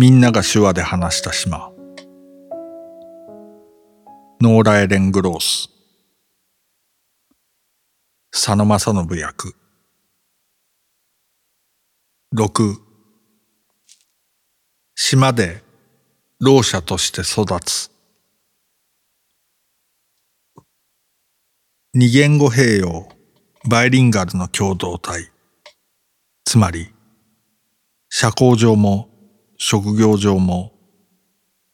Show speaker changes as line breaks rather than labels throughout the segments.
みんなが手話で話した島。ノーラ・エレン・グロース。佐野正信役。6島でろう者として育つ。二言語併用。バイリンガルの共同体。つまり社交上も職業上も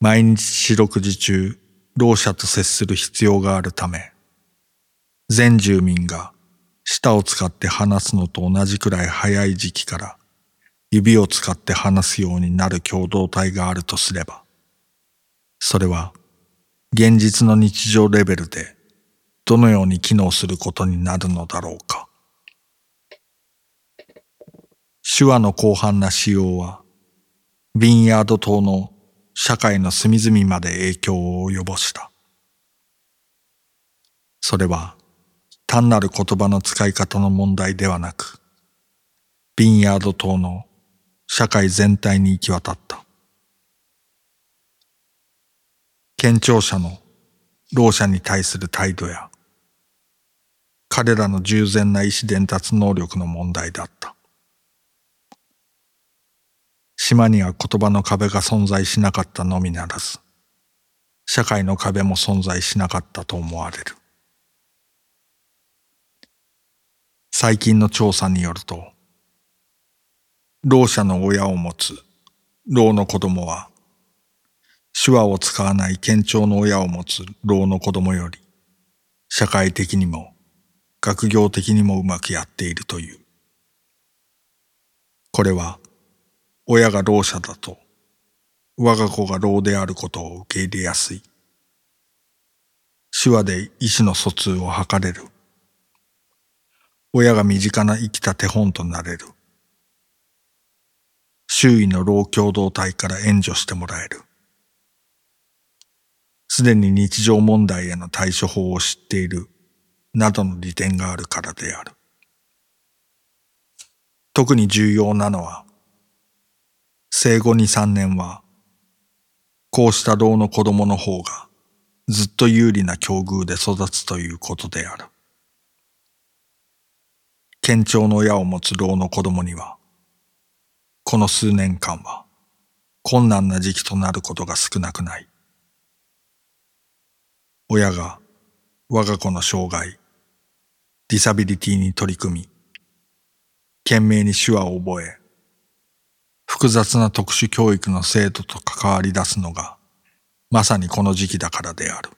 毎日四六時中ろう者と接する必要があるため全住民が舌を使って話すのと同じくらい早い時期から指を使って話すようになる共同体があるとすれば、それは現実の日常レベルでどのように機能することになるのだろうか。手話の広範な使用は、ビンヤード島の社会の隅々まで影響を及ぼした。それは単なる言葉の使い方の問題ではなく、ビンヤード島の社会全体に行き渡った。県庁者の老者に対する態度や、彼らの従前な意思伝達能力の問題だった。島には言葉の壁が存在しなかったのみならず、社会の壁も存在しなかったと思われる。最近の調査によると、ろう者の親を持つろうの子供は、手話を使わない県庁の親を持つろうの子供より、社会的にも学業的にもうまくやっているという。これは、親がろう者だと、我が子がろうであることを受け入れやすい。手話で意思の疎通を図れる。親が身近な生きた手本となれる。周囲の老共同体から援助してもらえる。すでに日常問題への対処法を知っているなどの利点があるからである。特に重要なのは、生後2、3年は、こうした老の子供の方がずっと有利な境遇で育つということである。県庁の親を持つ老の子供には、この数年間は困難な時期となることが少なくない。親が我が子の障害、ディサビリティに取り組み、懸命に手話を覚え、複雑な特殊教育の制度と関わり出すのがまさにこの時期だからである。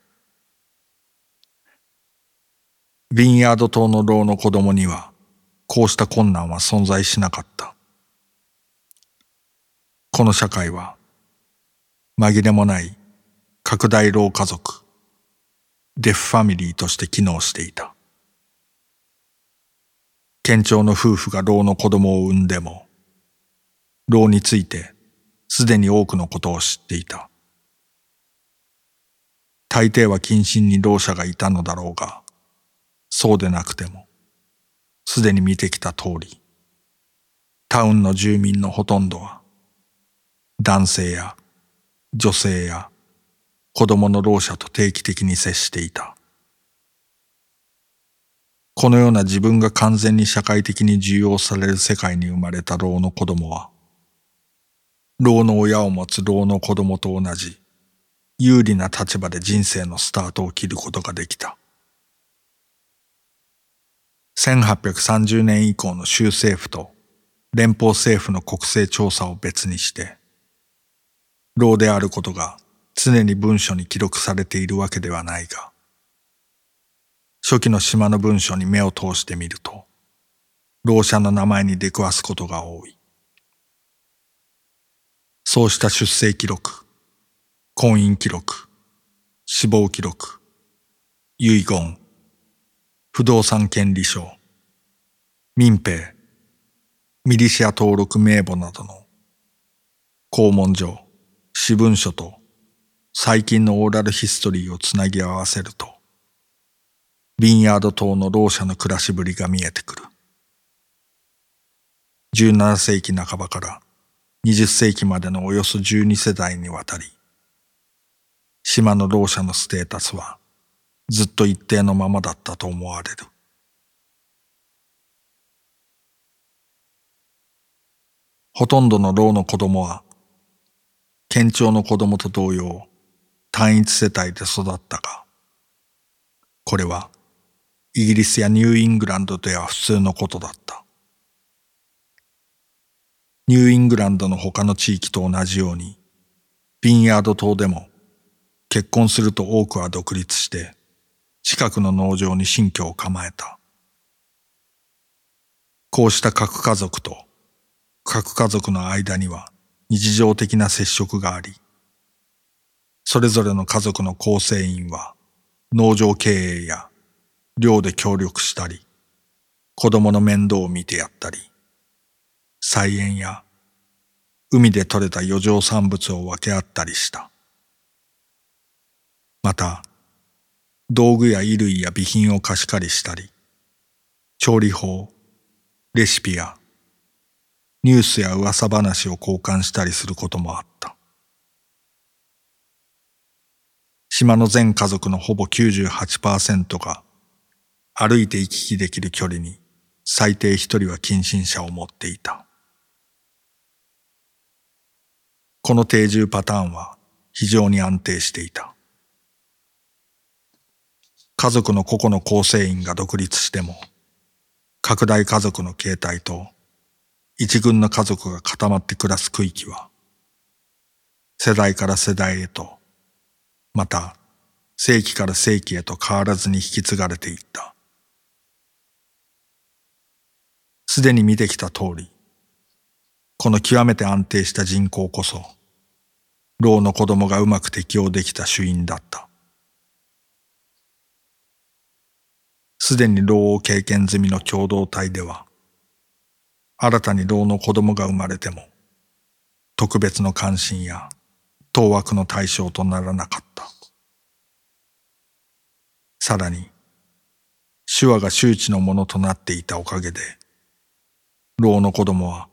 ビンヤード島の老の子供にはこうした困難は存在しなかった。この社会は紛れもない拡大老家族デフファミリーとして機能していた県庁の夫婦が老の子供を産んでも老についてすでに多くのことを知っていた大抵は謹慎に老者がいたのだろうがそうでなくてもすでに見てきた通りタウンの住民のほとんどは男性や女性や子供のろう者と定期的に接していた。このような自分が完全に社会的に重要される世界に生まれた老の子供は、老の親を持つ老の子供と同じ有利な立場で人生のスタートを切ることができた。1830年以降の州政府と連邦政府の国勢調査を別にして、老であることが常に文書に記録されているわけではないが、初期の島の文書に目を通してみると、老者の名前に出くわすことが多い。そうした出生記録、婚姻記録、死亡記録、遺言、不動産権利書、民兵、ミリシア登録名簿などの公文書、私文書と最近のオーラルヒストリーをつなぎ合わせると、ビンヤード島の老者の暮らしぶりが見えてくる。17世紀半ばから20世紀までのおよそ12世代にわたり、島の老者のステータスはずっと一定のままだったと思われる。ほとんどの老の子供は、県庁の子供と同様、単一世帯で育ったが、これはイギリスやニューイングランドでは普通のことだった。ニューイングランドの他の地域と同じように、ビンヤード島でも結婚すると多くは独立して近くの農場に新居を構えた。こうした核家族と核家族の間には日常的な接触があり、それぞれの家族の構成員は農場経営や寮で協力したり、子供の面倒を見てやったり、菜園や海で採れた余剰産物を分け合ったりした。また、道具や衣類や備品を貸し借りしたり、調理法、レシピやニュースや噂話を交換したりすることもあった。島の全家族のほぼ98%が歩いて行き来できる距離に最低一人は近親者を持っていた。この定住パターンは非常に安定していた。家族の個々の構成員が独立しても、拡大家族の形態と一軍の家族が固まって暮らす区域は、世代から世代へと、また世紀から世紀へと変わらずに引き継がれていった。すでに見てきた通り、この極めて安定した人口こそ、老の子供がうまく適応できた主因だった。すでに老を経験済みの共同体では、新たに老の子供が生まれても、特別の関心や当惑の対象とならなかった。さらに、手話が周知のものとなっていたおかげで、老の子供は、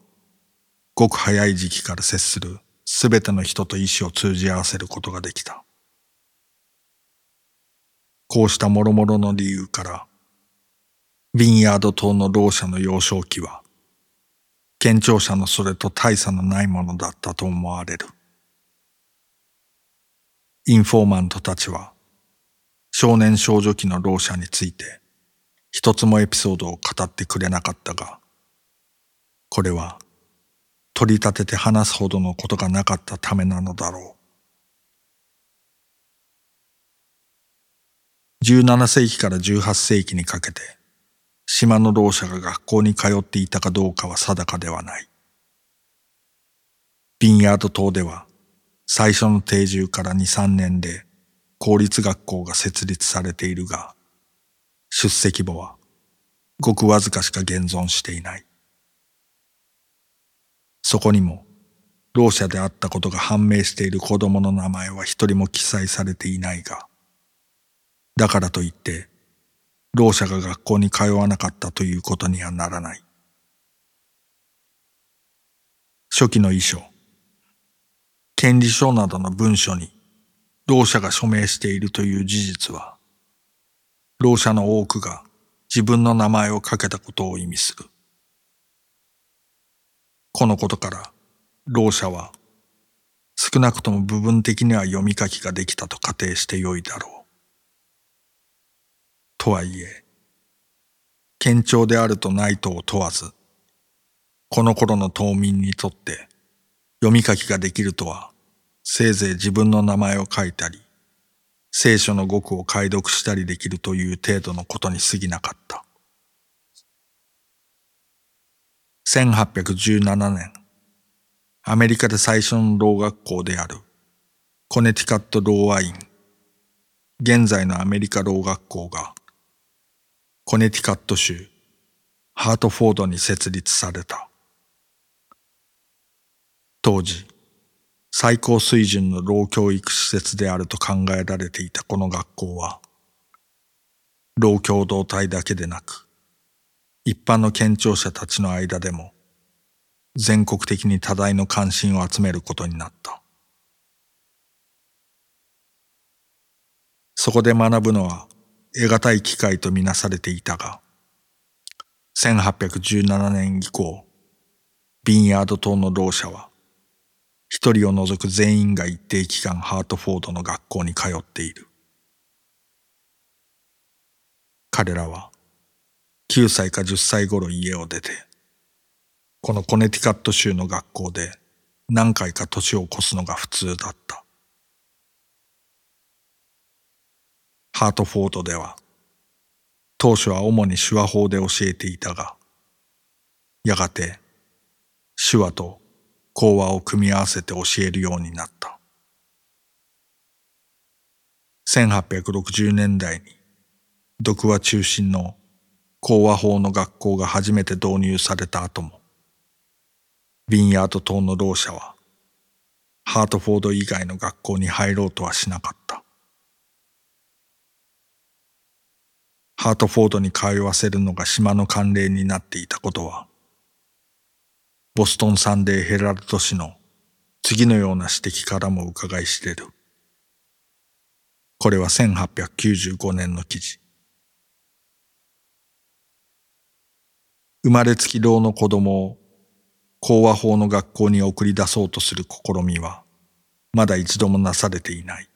ごく早い時期から接するすべての人と意志を通じ合わせることができた。こうした諸々の理由から、ビンヤード島の老者の幼少期は、県庁者のそれと大差のないものだったと思われる。インフォーマントたちは、少年少女期の老者について、一つもエピソードを語ってくれなかったが、これは、取り立てて話すほどのことがなかったためなのだろう。17世紀から18世紀にかけて、島の老者が学校に通っていたかどうかは定かではない。ビンヤード島では最初の定住から2、3年で公立学校が設立されているが、出席簿はごくわずかしか現存していない。そこにも、老者であったことが判明している子供の名前は一人も記載されていないが、だからといって、老者が学校に通わなかったということにはならない。初期の遺書、権利書などの文書に老者が署名しているという事実は、老者の多くが自分の名前をかけたことを意味する。このことから、老者は少なくとも部分的には読み書きができたと仮定してよいだろう。とはいえ、堅調であるとないとを問わず、この頃の島民にとって読み書きができるとは、せいぜい自分の名前を書いたり、聖書の語句を解読したりできるという程度のことに過ぎなかった。1817年、アメリカで最初の聾学校である。コネティカット・ローアイン、現在のアメリカ聾学校が。コネティカット州。ハートフォードに設立された。当時、最高水準の聾教育施設であると考えられていたこの学校は、老共同体だけでなく、一般の県庁者たちの間でも、全国的に多大の関心を集めることになった。そこで学ぶのは得難い機会とみなされていたが、1817年以降、ビンヤード島のろう者は、一人を除く全員が一定期間ハートフォードの学校に通っている。彼らは9歳か10歳頃家を出て、このコネティカット州の学校で何回か年を越すのが普通だった。ハートフォードでは、当初は主に手話法で教えていたが、やがて手話と講話を組み合わせて教えるようになった。1860年代に読話中心の講話法の学校が初めて導入された後も、ビンヤード島のろう者はハートフォード以外の学校に入ろうとはしなかった。ハートフォードに通わせるのが島の慣例になっていたことは、ボストンサンデーヘラルド紙の次のような指摘からも伺い知れる。これは1895年の記事。生まれつき老の子供を講和法の学校に送り出そうとする試みは、まだ一度もなされていない。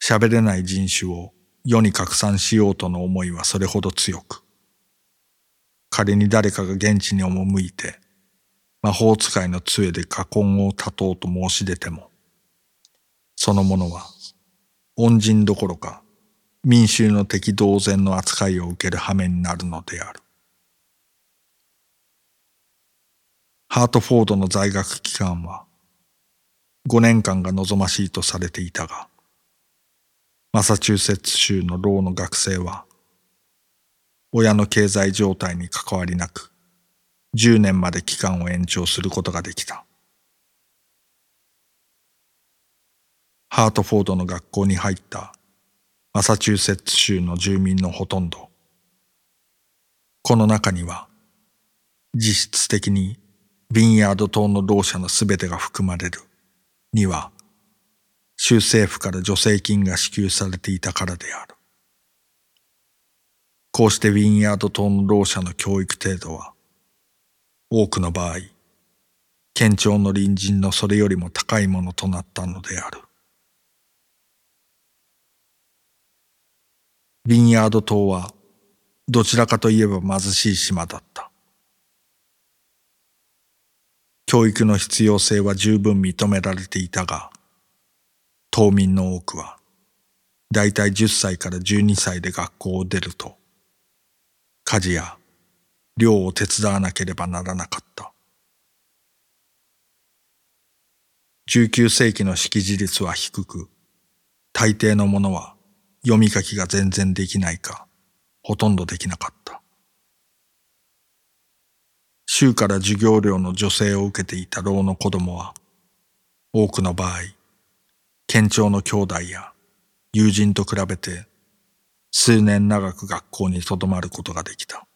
喋れない人種を世に拡散しようとの思いはそれほど強く、仮に誰かが現地に赴いて、魔法使いの杖で禍根を断とうと申し出ても、その者は、恩人どころか、民衆の敵同然の扱いを受ける羽目になるのである。ハートフォードの在学期間は、5年間が望ましいとされていたが、マサチューセッツ州のローの学生は、親の経済状態に関わりなく、10年まで期間を延長することができた。ハートフォードの学校に入ったマサチューセッツ州の住民のほとんど。この中には、実質的にビンヤード島の労者のすべてが含まれるには、州政府から助成金が支給されていたからである。こうしてウィンヤード島のろう者の教育程度は、多くの場合、県庁の隣人のそれよりも高いものとなったのである。ビンヤード島は、どちらかといえば貧しい島だった。教育の必要性は十分認められていたが、島民の多くは、だいたい10歳から12歳で学校を出ると、家事や漁を手伝わなければならなかった。19世紀の識字率は低く、大抵のものは読み書きが全然できないか、ほとんどできなかった。州から授業料の助成を受けていた老の子供は、多くの場合、県庁の兄弟や友人と比べて数年長く学校にとどまることができた。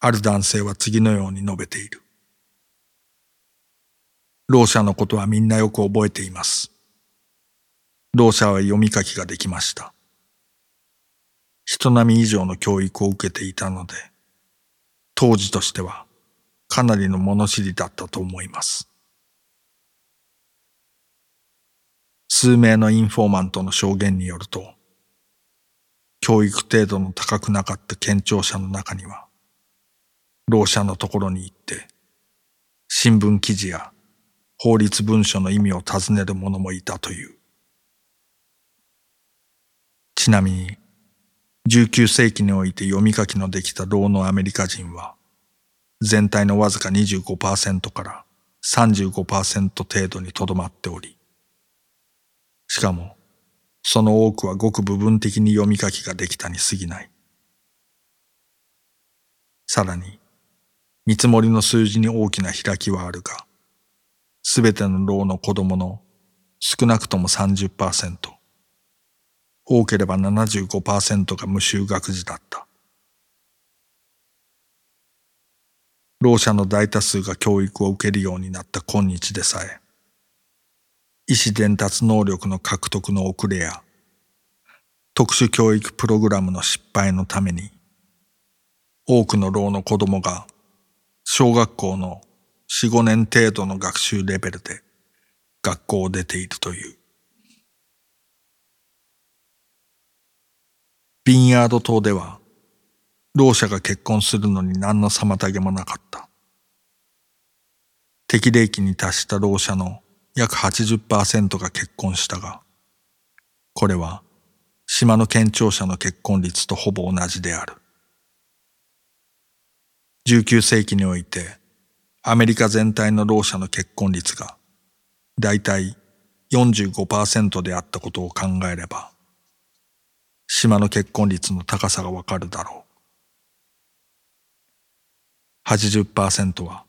ある男性は次のように述べている。ろう者のことはみんなよく覚えています。ろう者は読み書きができました。人並み以上の教育を受けていたので、当時としてはかなりの物知りだったと思います。数名のインフォーマントの証言によると、教育程度の高くなかった県庁者の中には、老者のところに行って、新聞記事や法律文書の意味を尋ねる者もいたという。ちなみに、19世紀において読み書きのできた老のアメリカ人は、全体のわずか25%から35%程度にとどまっており、しかも、その多くはごく部分的に読み書きができたに過ぎない。さらに、見積もりの数字に大きな開きはあるが、すべての老の子供の少なくとも30%、多ければ75%が無修学児だった。老者の大多数が教育を受けるようになった今日でさえ、意思伝達能力の獲得の遅れや、特殊教育プログラムの失敗のために、多くの老の子供が小学校の4、5年程度の学習レベルで学校を出ているという。ビンヤード島では、老者が結婚するのに何の妨げもなかった。適齢期に達した老者の約80%が結婚したが、これは島の県庁者の結婚率とほぼ同じである。19世紀においてアメリカ全体の老者の結婚率がだいたい45%であったことを考えれば、島の結婚率の高さがわかるだろう。80%は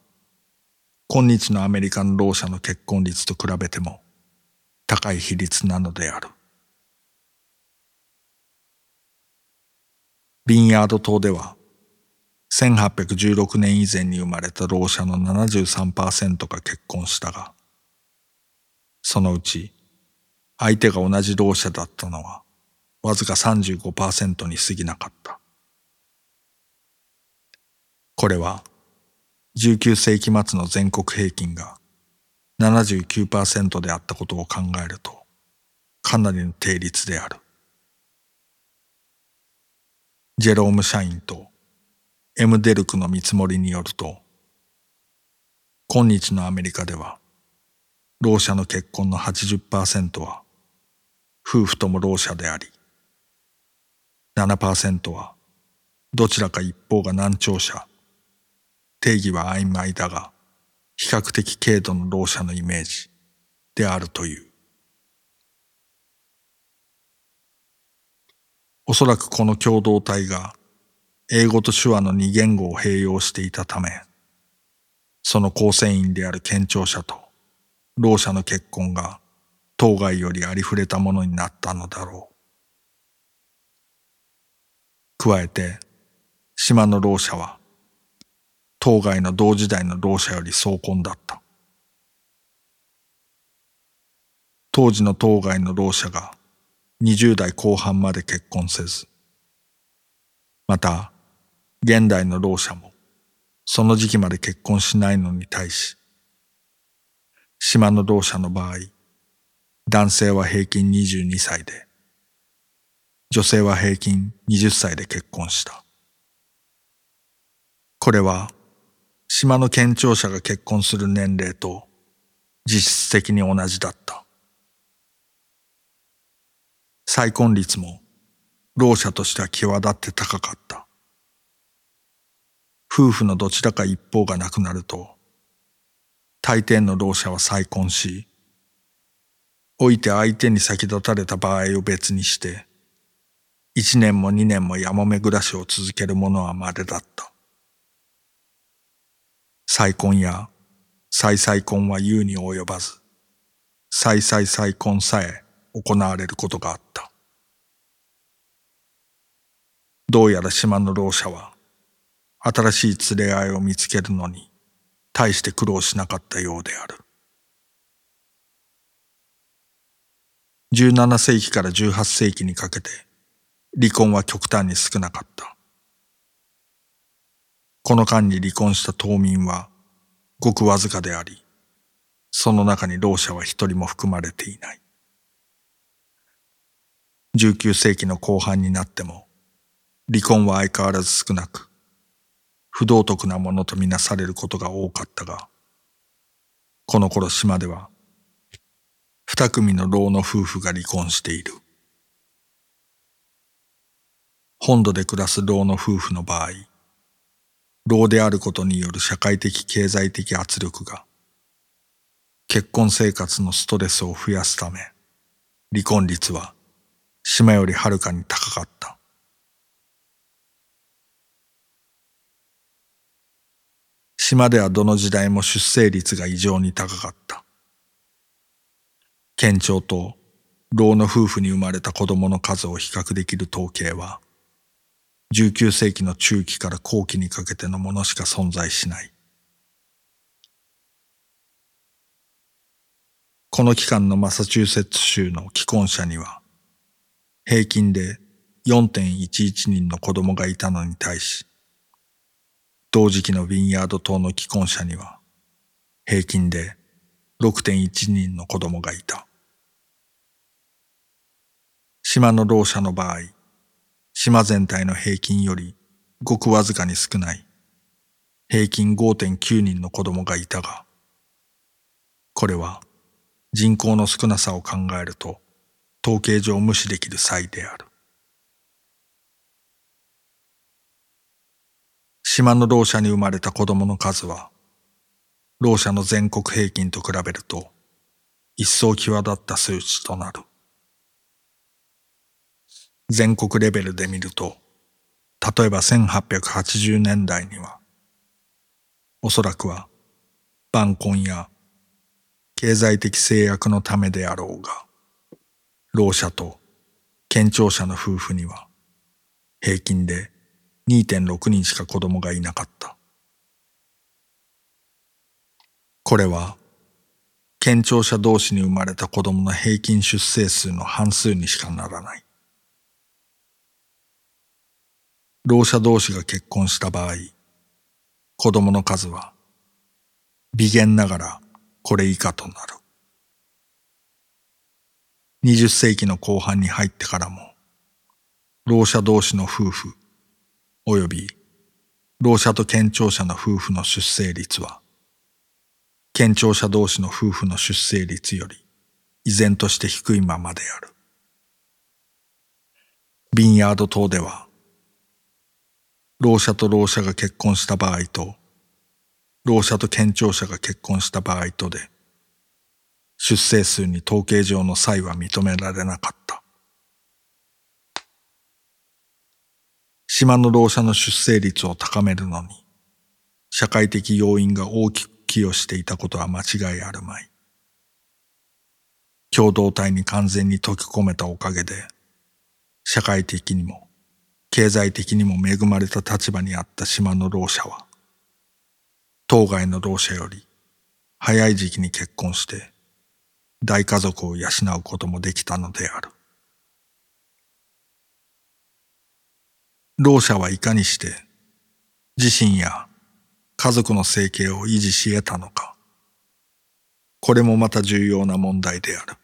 今日のアメリカの老者の結婚率と比べても高い比率なのである。ビンヤード島では、1816年以前に生まれた老者の73%が結婚したが、そのうち相手が同じ老者だったのはわずか35%に過ぎなかった。これは19世紀末の全国平均が79%であったことを考えるとかなりの定率である。ジェローム社員とエム・デルクの見積もりによると、今日のアメリカでは、老者の結婚の80%は、夫婦とも老者であり、7%は、どちらか一方が難聴者、定義は曖昧だが、比較的軽度の老者のイメージであるという。おそらくこの共同体が英語と手話の二言語を併用していたため、その構成員である県庁者と老者の結婚が当該よりありふれたものになったのだろう。加えて、島の老者は、当該の同時代の老者より壮根だった。当時の当該の老者が20代後半まで結婚せず、また、現代の老者もその時期まで結婚しないのに対し、島の老者の場合、男性は平均22歳で、女性は平均20歳で結婚した。これは、島の県庁者が結婚する年齢と実質的に同じだった。再婚率も老者としては際立って高かった。夫婦のどちらか一方が亡くなると、大抵の老者は再婚し、老いて相手に先立たれた場合を別にして、一年も二年もやもめ暮らしを続ける者は稀だった。再婚や再再婚は言うに及ばず、再再再婚さえ行われることがあった。どうやら島の老者は、新しい連れ合いを見つけるのに、大して苦労しなかったようである。17世紀から18世紀にかけて、離婚は極端に少なかった。この間に離婚した島民は、ごくわずかであり、その中に老者は一人も含まれていない。19世紀の後半になっても、離婚は相変わらず少なく、不道徳なものとみなされることが多かったが、この頃島では、二組の老の夫婦が離婚している。本土で暮らす老の夫婦の場合、老であることによる社会的経済的圧力が、結婚生活のストレスを増やすため、離婚率は島よりはるかに高かった。島ではどの時代も出生率が異常に高かった。県庁と老の夫婦に生まれた子供の数を比較できる統計は、19世紀の中期から後期にかけてのものしか存在しない。この期間のマサチューセッツ州の既婚者には、平均で4.11人の子供がいたのに対し、同時期のヴィンヤード島の既婚者には、平均で6.1人の子供がいた。島の老者の場合、島全体の平均よりごくわずかに少ない平均5.9人の子供がいたが、これは人口の少なさを考えると統計上無視できる際である。島の老者に生まれた子供の数は、老者の全国平均と比べると一層際立った数値となる。全国レベルで見ると、例えば1880年代には、おそらくは晩婚や経済的制約のためであろうが、老者と健聴者の夫婦には平均で2.6人しか子供がいなかった。これは健聴者同士に生まれた子供の平均出生数の半数にしかならない。老者同士が結婚した場合、子供の数は微減ながらこれ以下となる。20世紀の後半に入ってからも、老者同士の夫婦、及び老者と健聴者の夫婦の出生率は、健聴者同士の夫婦の出生率より依然として低いままである。ビンヤード島では、老者と老者が結婚した場合と、老者と健聴者が結婚した場合とで、出生数に統計上の差異は認められなかった。島の老者の出生率を高めるのに、社会的要因が大きく寄与していたことは間違いあるまい。共同体に完全に溶き込めたおかげで、社会的にも経済的にも恵まれた立場にあった島の老者は、当該の老者より早い時期に結婚して大家族を養うこともできたのである。老者はいかにして自身や家族の生計を維持し得たのか。これもまた重要な問題である。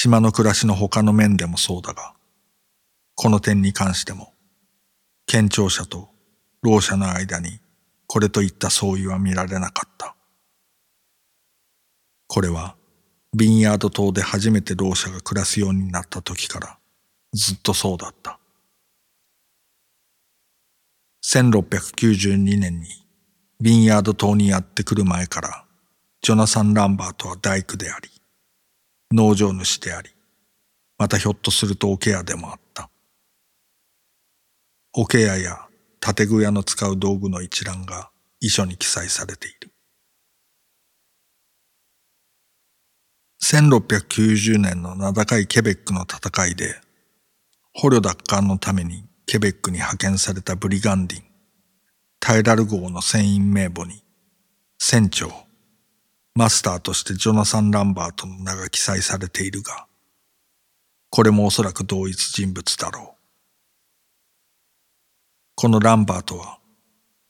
島の暮らしの他の面でもそうだが、この点に関しても、県庁者と老者の間にこれといった相違は見られなかった。これは、ビンヤード島で初めて老者が暮らすようになった時からずっとそうだった。1692年にビンヤード島にやってくる前から、ジョナサン・ランバートは大工であり、農場主であり、またひょっとすると桶屋でもあった。桶屋や建具屋の使う道具の一覧が遺書に記載されている。1690年の名高いケベックの戦いで、捕虜奪還のためにケベックに派遣されたブリガンディン、タイラル号の船員名簿に、船長、マスターとしてジョナサン・ランバートの名が記載されているが、これもおそらく同一人物だろう。このランバートは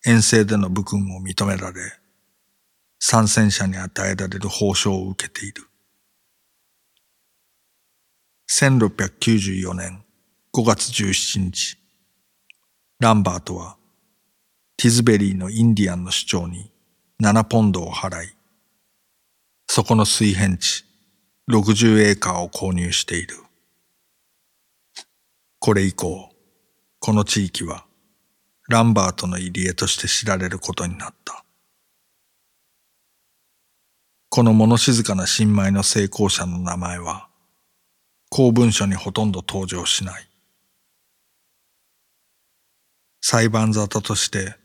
遠征での武勲を認められ、参戦者に与えられる報奨を受けている。1694年5月17日、ランバートはティズベリーのインディアンの主張に7ポンドを払い、そこの水辺地60エーカーを購入している。これ以降、この地域はランバートの入り江として知られることになった。この物静かな新米の成功者の名前は公文書にほとんど登場しない。裁判沙汰として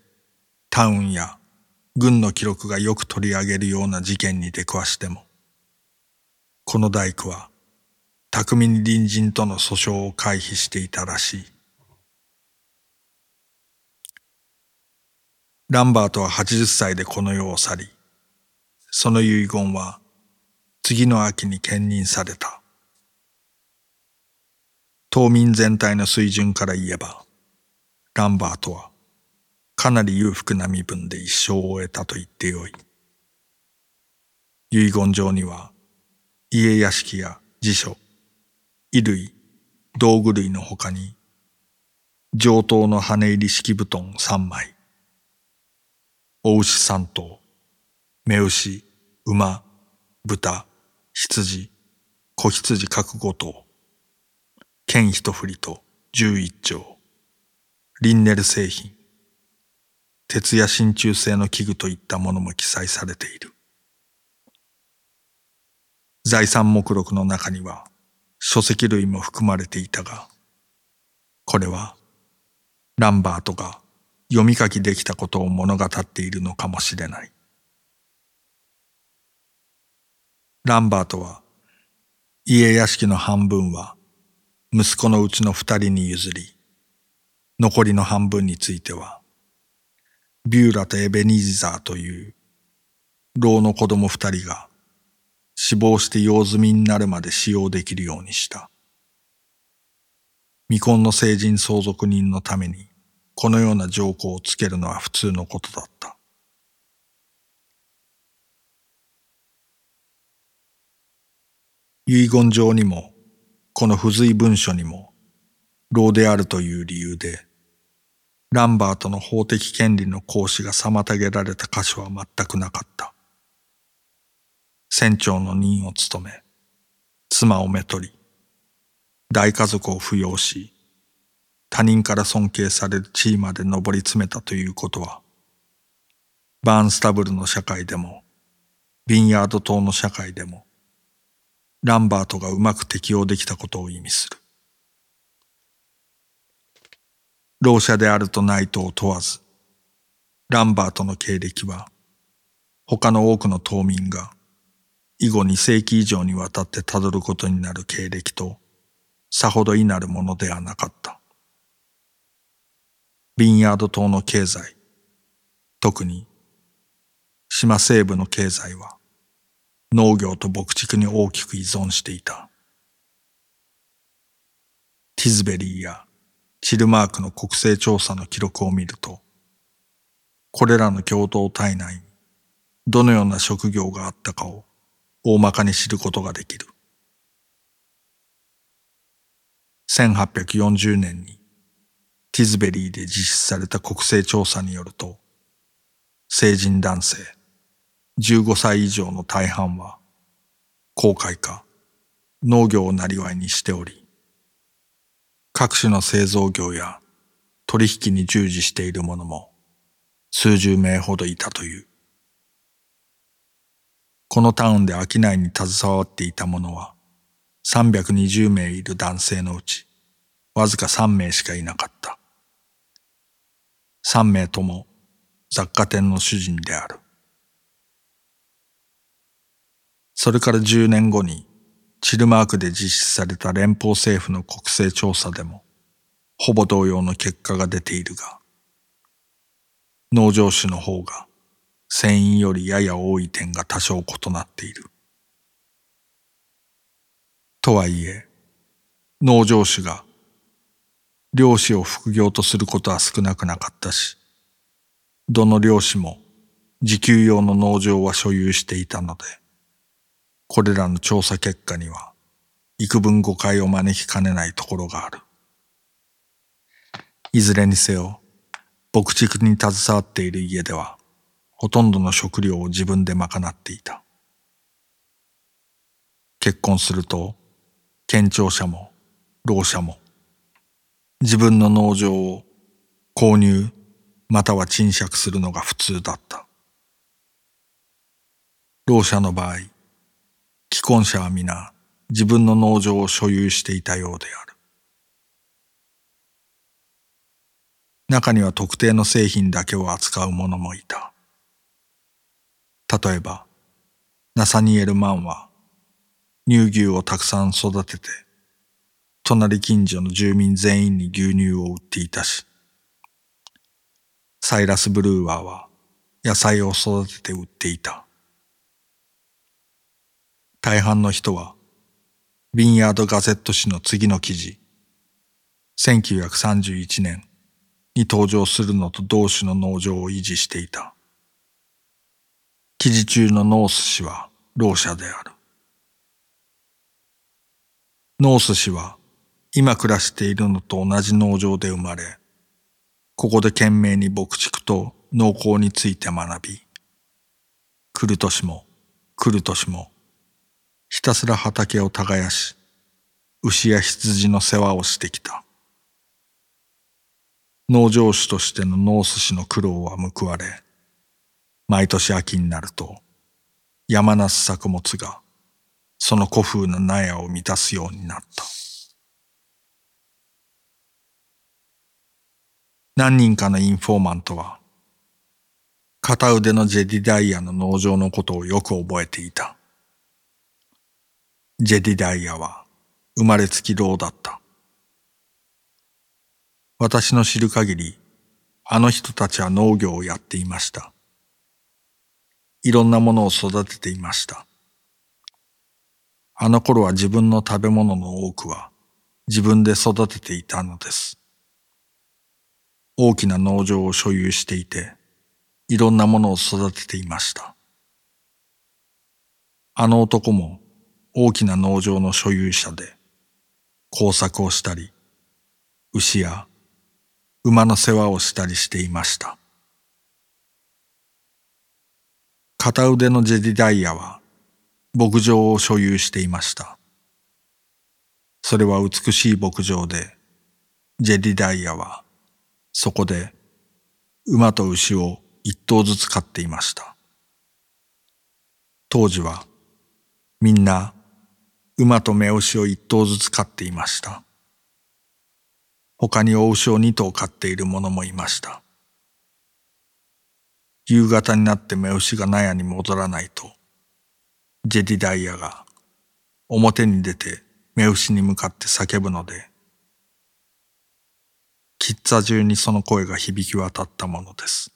タウンや軍の記録がよく取り上げるような事件に出くわしても、この大工は巧みに隣人との訴訟を回避していたらしい。ランバートは80歳でこの世を去り、その遺言は次の秋に兼任された。島民全体の水準から言えば、ランバートはかなり裕福な身分で一生を終えたと言ってよい。遺言状には、家屋敷や辞書、衣類、道具類の他に、上等の羽入り敷布団三枚、お牛三頭、目牛、馬、豚、羊、子羊各五頭、剣一振りと十一丁、リンネル製品、鉄や真鍮製の器具といったものも記載されている。財産目録の中には書籍類も含まれていたが、これはランバートが読み書きできたことを物語っているのかもしれない。ランバートは家屋敷の半分は息子のうちの二人に譲り、残りの半分については、ビューラとエベニーザーという老の子供二人が死亡して用済みになるまで使用できるようにした。未婚の成人相続人のためにこのような条項をつけるのは普通のことだった。遺言状にもこの付随文書にも老であるという理由でランバートの法的権利の行使が妨げられた箇所は全くなかった。船長の任を務め、妻をめとり、大家族を扶養し、他人から尊敬される地位まで上り詰めたということは、バーンスタブルの社会でも、ビンヤード島の社会でも、ランバートがうまく適応できたことを意味する。老者であるとないとを問わず、ランバートの経歴は、他の多くの島民が以後2世紀以上にわたってたどることになる経歴と、さほど異なるものではなかった。ビンヤード島の経済、特に島西部の経済は農業と牧畜に大きく依存していた。ティズベリーやチルマークの国勢調査の記録を見ると、これらの共同体内にどのような職業があったかを大まかに知ることができる。1840年にティズベリーで実施された国勢調査によると、成人男性15歳以上の大半は、航海か農業をなりわいにしており、各種の製造業や取引に従事している者も数十名ほどいたという。このタウンで商いに携わっていた者は320名いる男性のうちわずか3名しかいなかった。3名とも雑貨店の主人である。それから10年後にチルマークで実施された連邦政府の国勢調査でもほぼ同様の結果が出ているが、農場種の方が船員よりやや多い点が多少異なっている。とはいえ、農場主が漁師を副業とすることは少なくなかったし、どの漁師も自給用の農場は所有していたので、これらの調査結果には幾分誤解を招きかねないところがある。いずれにせよ、牧畜に携わっている家では、ほとんどの食料を自分で賄っていた。結婚すると、県庁者も、老者も、自分の農場を購入または賃借するのが普通だった。老者の場合、既婚者は皆自分の農場を所有していたようである。中には特定の製品だけを扱う者もいた。例えば、ナサニエル・マンは乳牛をたくさん育てて、隣近所の住民全員に牛乳を売っていたし、サイラス・ブルーワーは野菜を育てて売っていた。大半の人は、ビンヤード・ガゼット紙の次の記事、1931年に登場するのと同種の農場を維持していた。記事中のノース氏は聾者である。ノース氏は今暮らしているのと同じ農場で生まれ、ここで懸命に牧畜と農耕について学び、来る年も来る年もひたすら畑を耕し、牛や羊の世話をしてきた。農場主としてのノース氏の苦労は報われ、毎年秋になると山梨作物がその古風な納屋を満たすようになった。何人かのインフォーマントは、片腕のジェディダイヤの農場のことをよく覚えていた。ジェディダイヤは生まれつき老だった。私の知る限り、あの人たちは農業をやっていました。いろんなものを育てていました。あの頃は自分の食べ物の多くは自分で育てていたのです。大きな農場を所有していて、いろんなものを育てていました。あの男も大きな農場の所有者で、工作をしたり、牛や馬の世話をしたりしていました。片腕のジェディダイヤは牧場を所有していました。それは美しい牧場で、ジェディダイヤはそこで馬と牛を一頭ずつ飼っていました。当時はみんな馬と目牛を一頭ずつ飼っていました。他に大牛を二頭飼っている者もいました。夕方になって目牛が納屋に戻らないと、ジェディダイヤが表に出て目牛に向かって叫ぶので、キッザ中にその声が響き渡ったものです。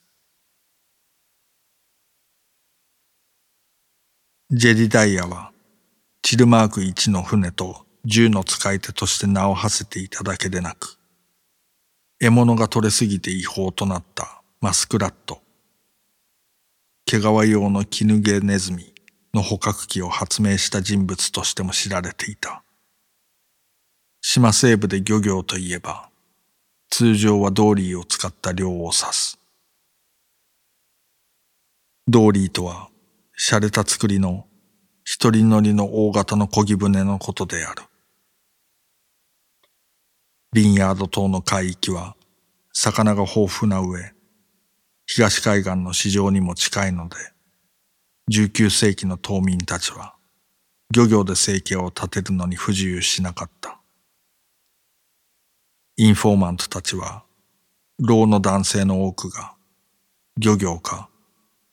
ジェディダイヤは、チルマーク1の船と銃の使い手として名を馳せていただけでなく、獲物が取れすぎて違法となったマスクラット、毛皮用の絹毛ネズミ、の捕獲器を発明した人物としても知られていた。島西部で漁業といえば、通常はドーリーを使った漁を指す。ドーリーとは、洒落た作りの一人乗りの大型の漕ぎ船のことである。ビンヤード島の海域は、魚が豊富な上、東海岸の市場にも近いので、19世紀の島民たちは漁業で生計を立てるのに不自由しなかった。インフォーマントたちは老の男性の多くが漁業か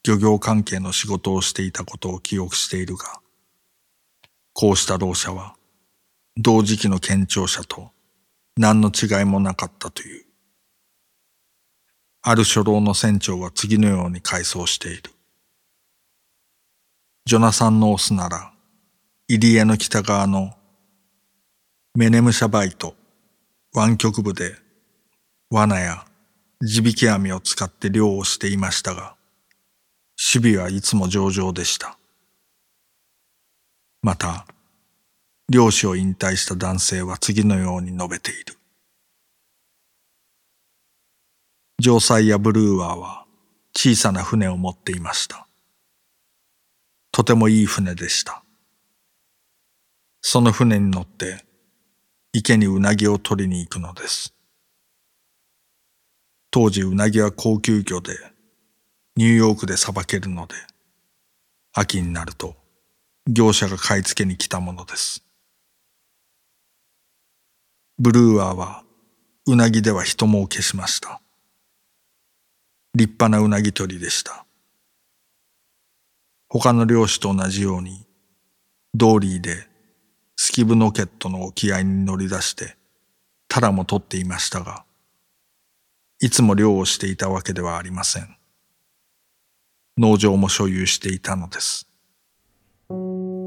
漁業関係の仕事をしていたことを記憶しているが、こうした老者は同時期の県庁者と何の違いもなかったという。ある初老の船長は次のように回想している。ジョナサン・ノースなら、入江の北側のメネムシャバイト、湾曲部で罠や地引き網を使って漁をしていましたが、守備はいつも上々でした。また、漁師を引退した男性は次のように述べている。城西やブルーワーは小さな船を持っていました。とてもいい船でした。その船に乗って池にうなぎを取りに行くのです。当時うなぎは高級魚でニューヨークでさばけるので秋になると業者が買い付けに来たものです。ブルーアーはうなぎでは人儲けしました。立派なうなぎ取りでした。他の漁師と同じように、ドーリーでスキブノケットの沖合に乗り出して、タラも取っていましたが、いつも漁をしていたわけではありません。農場も所有していたのです。Música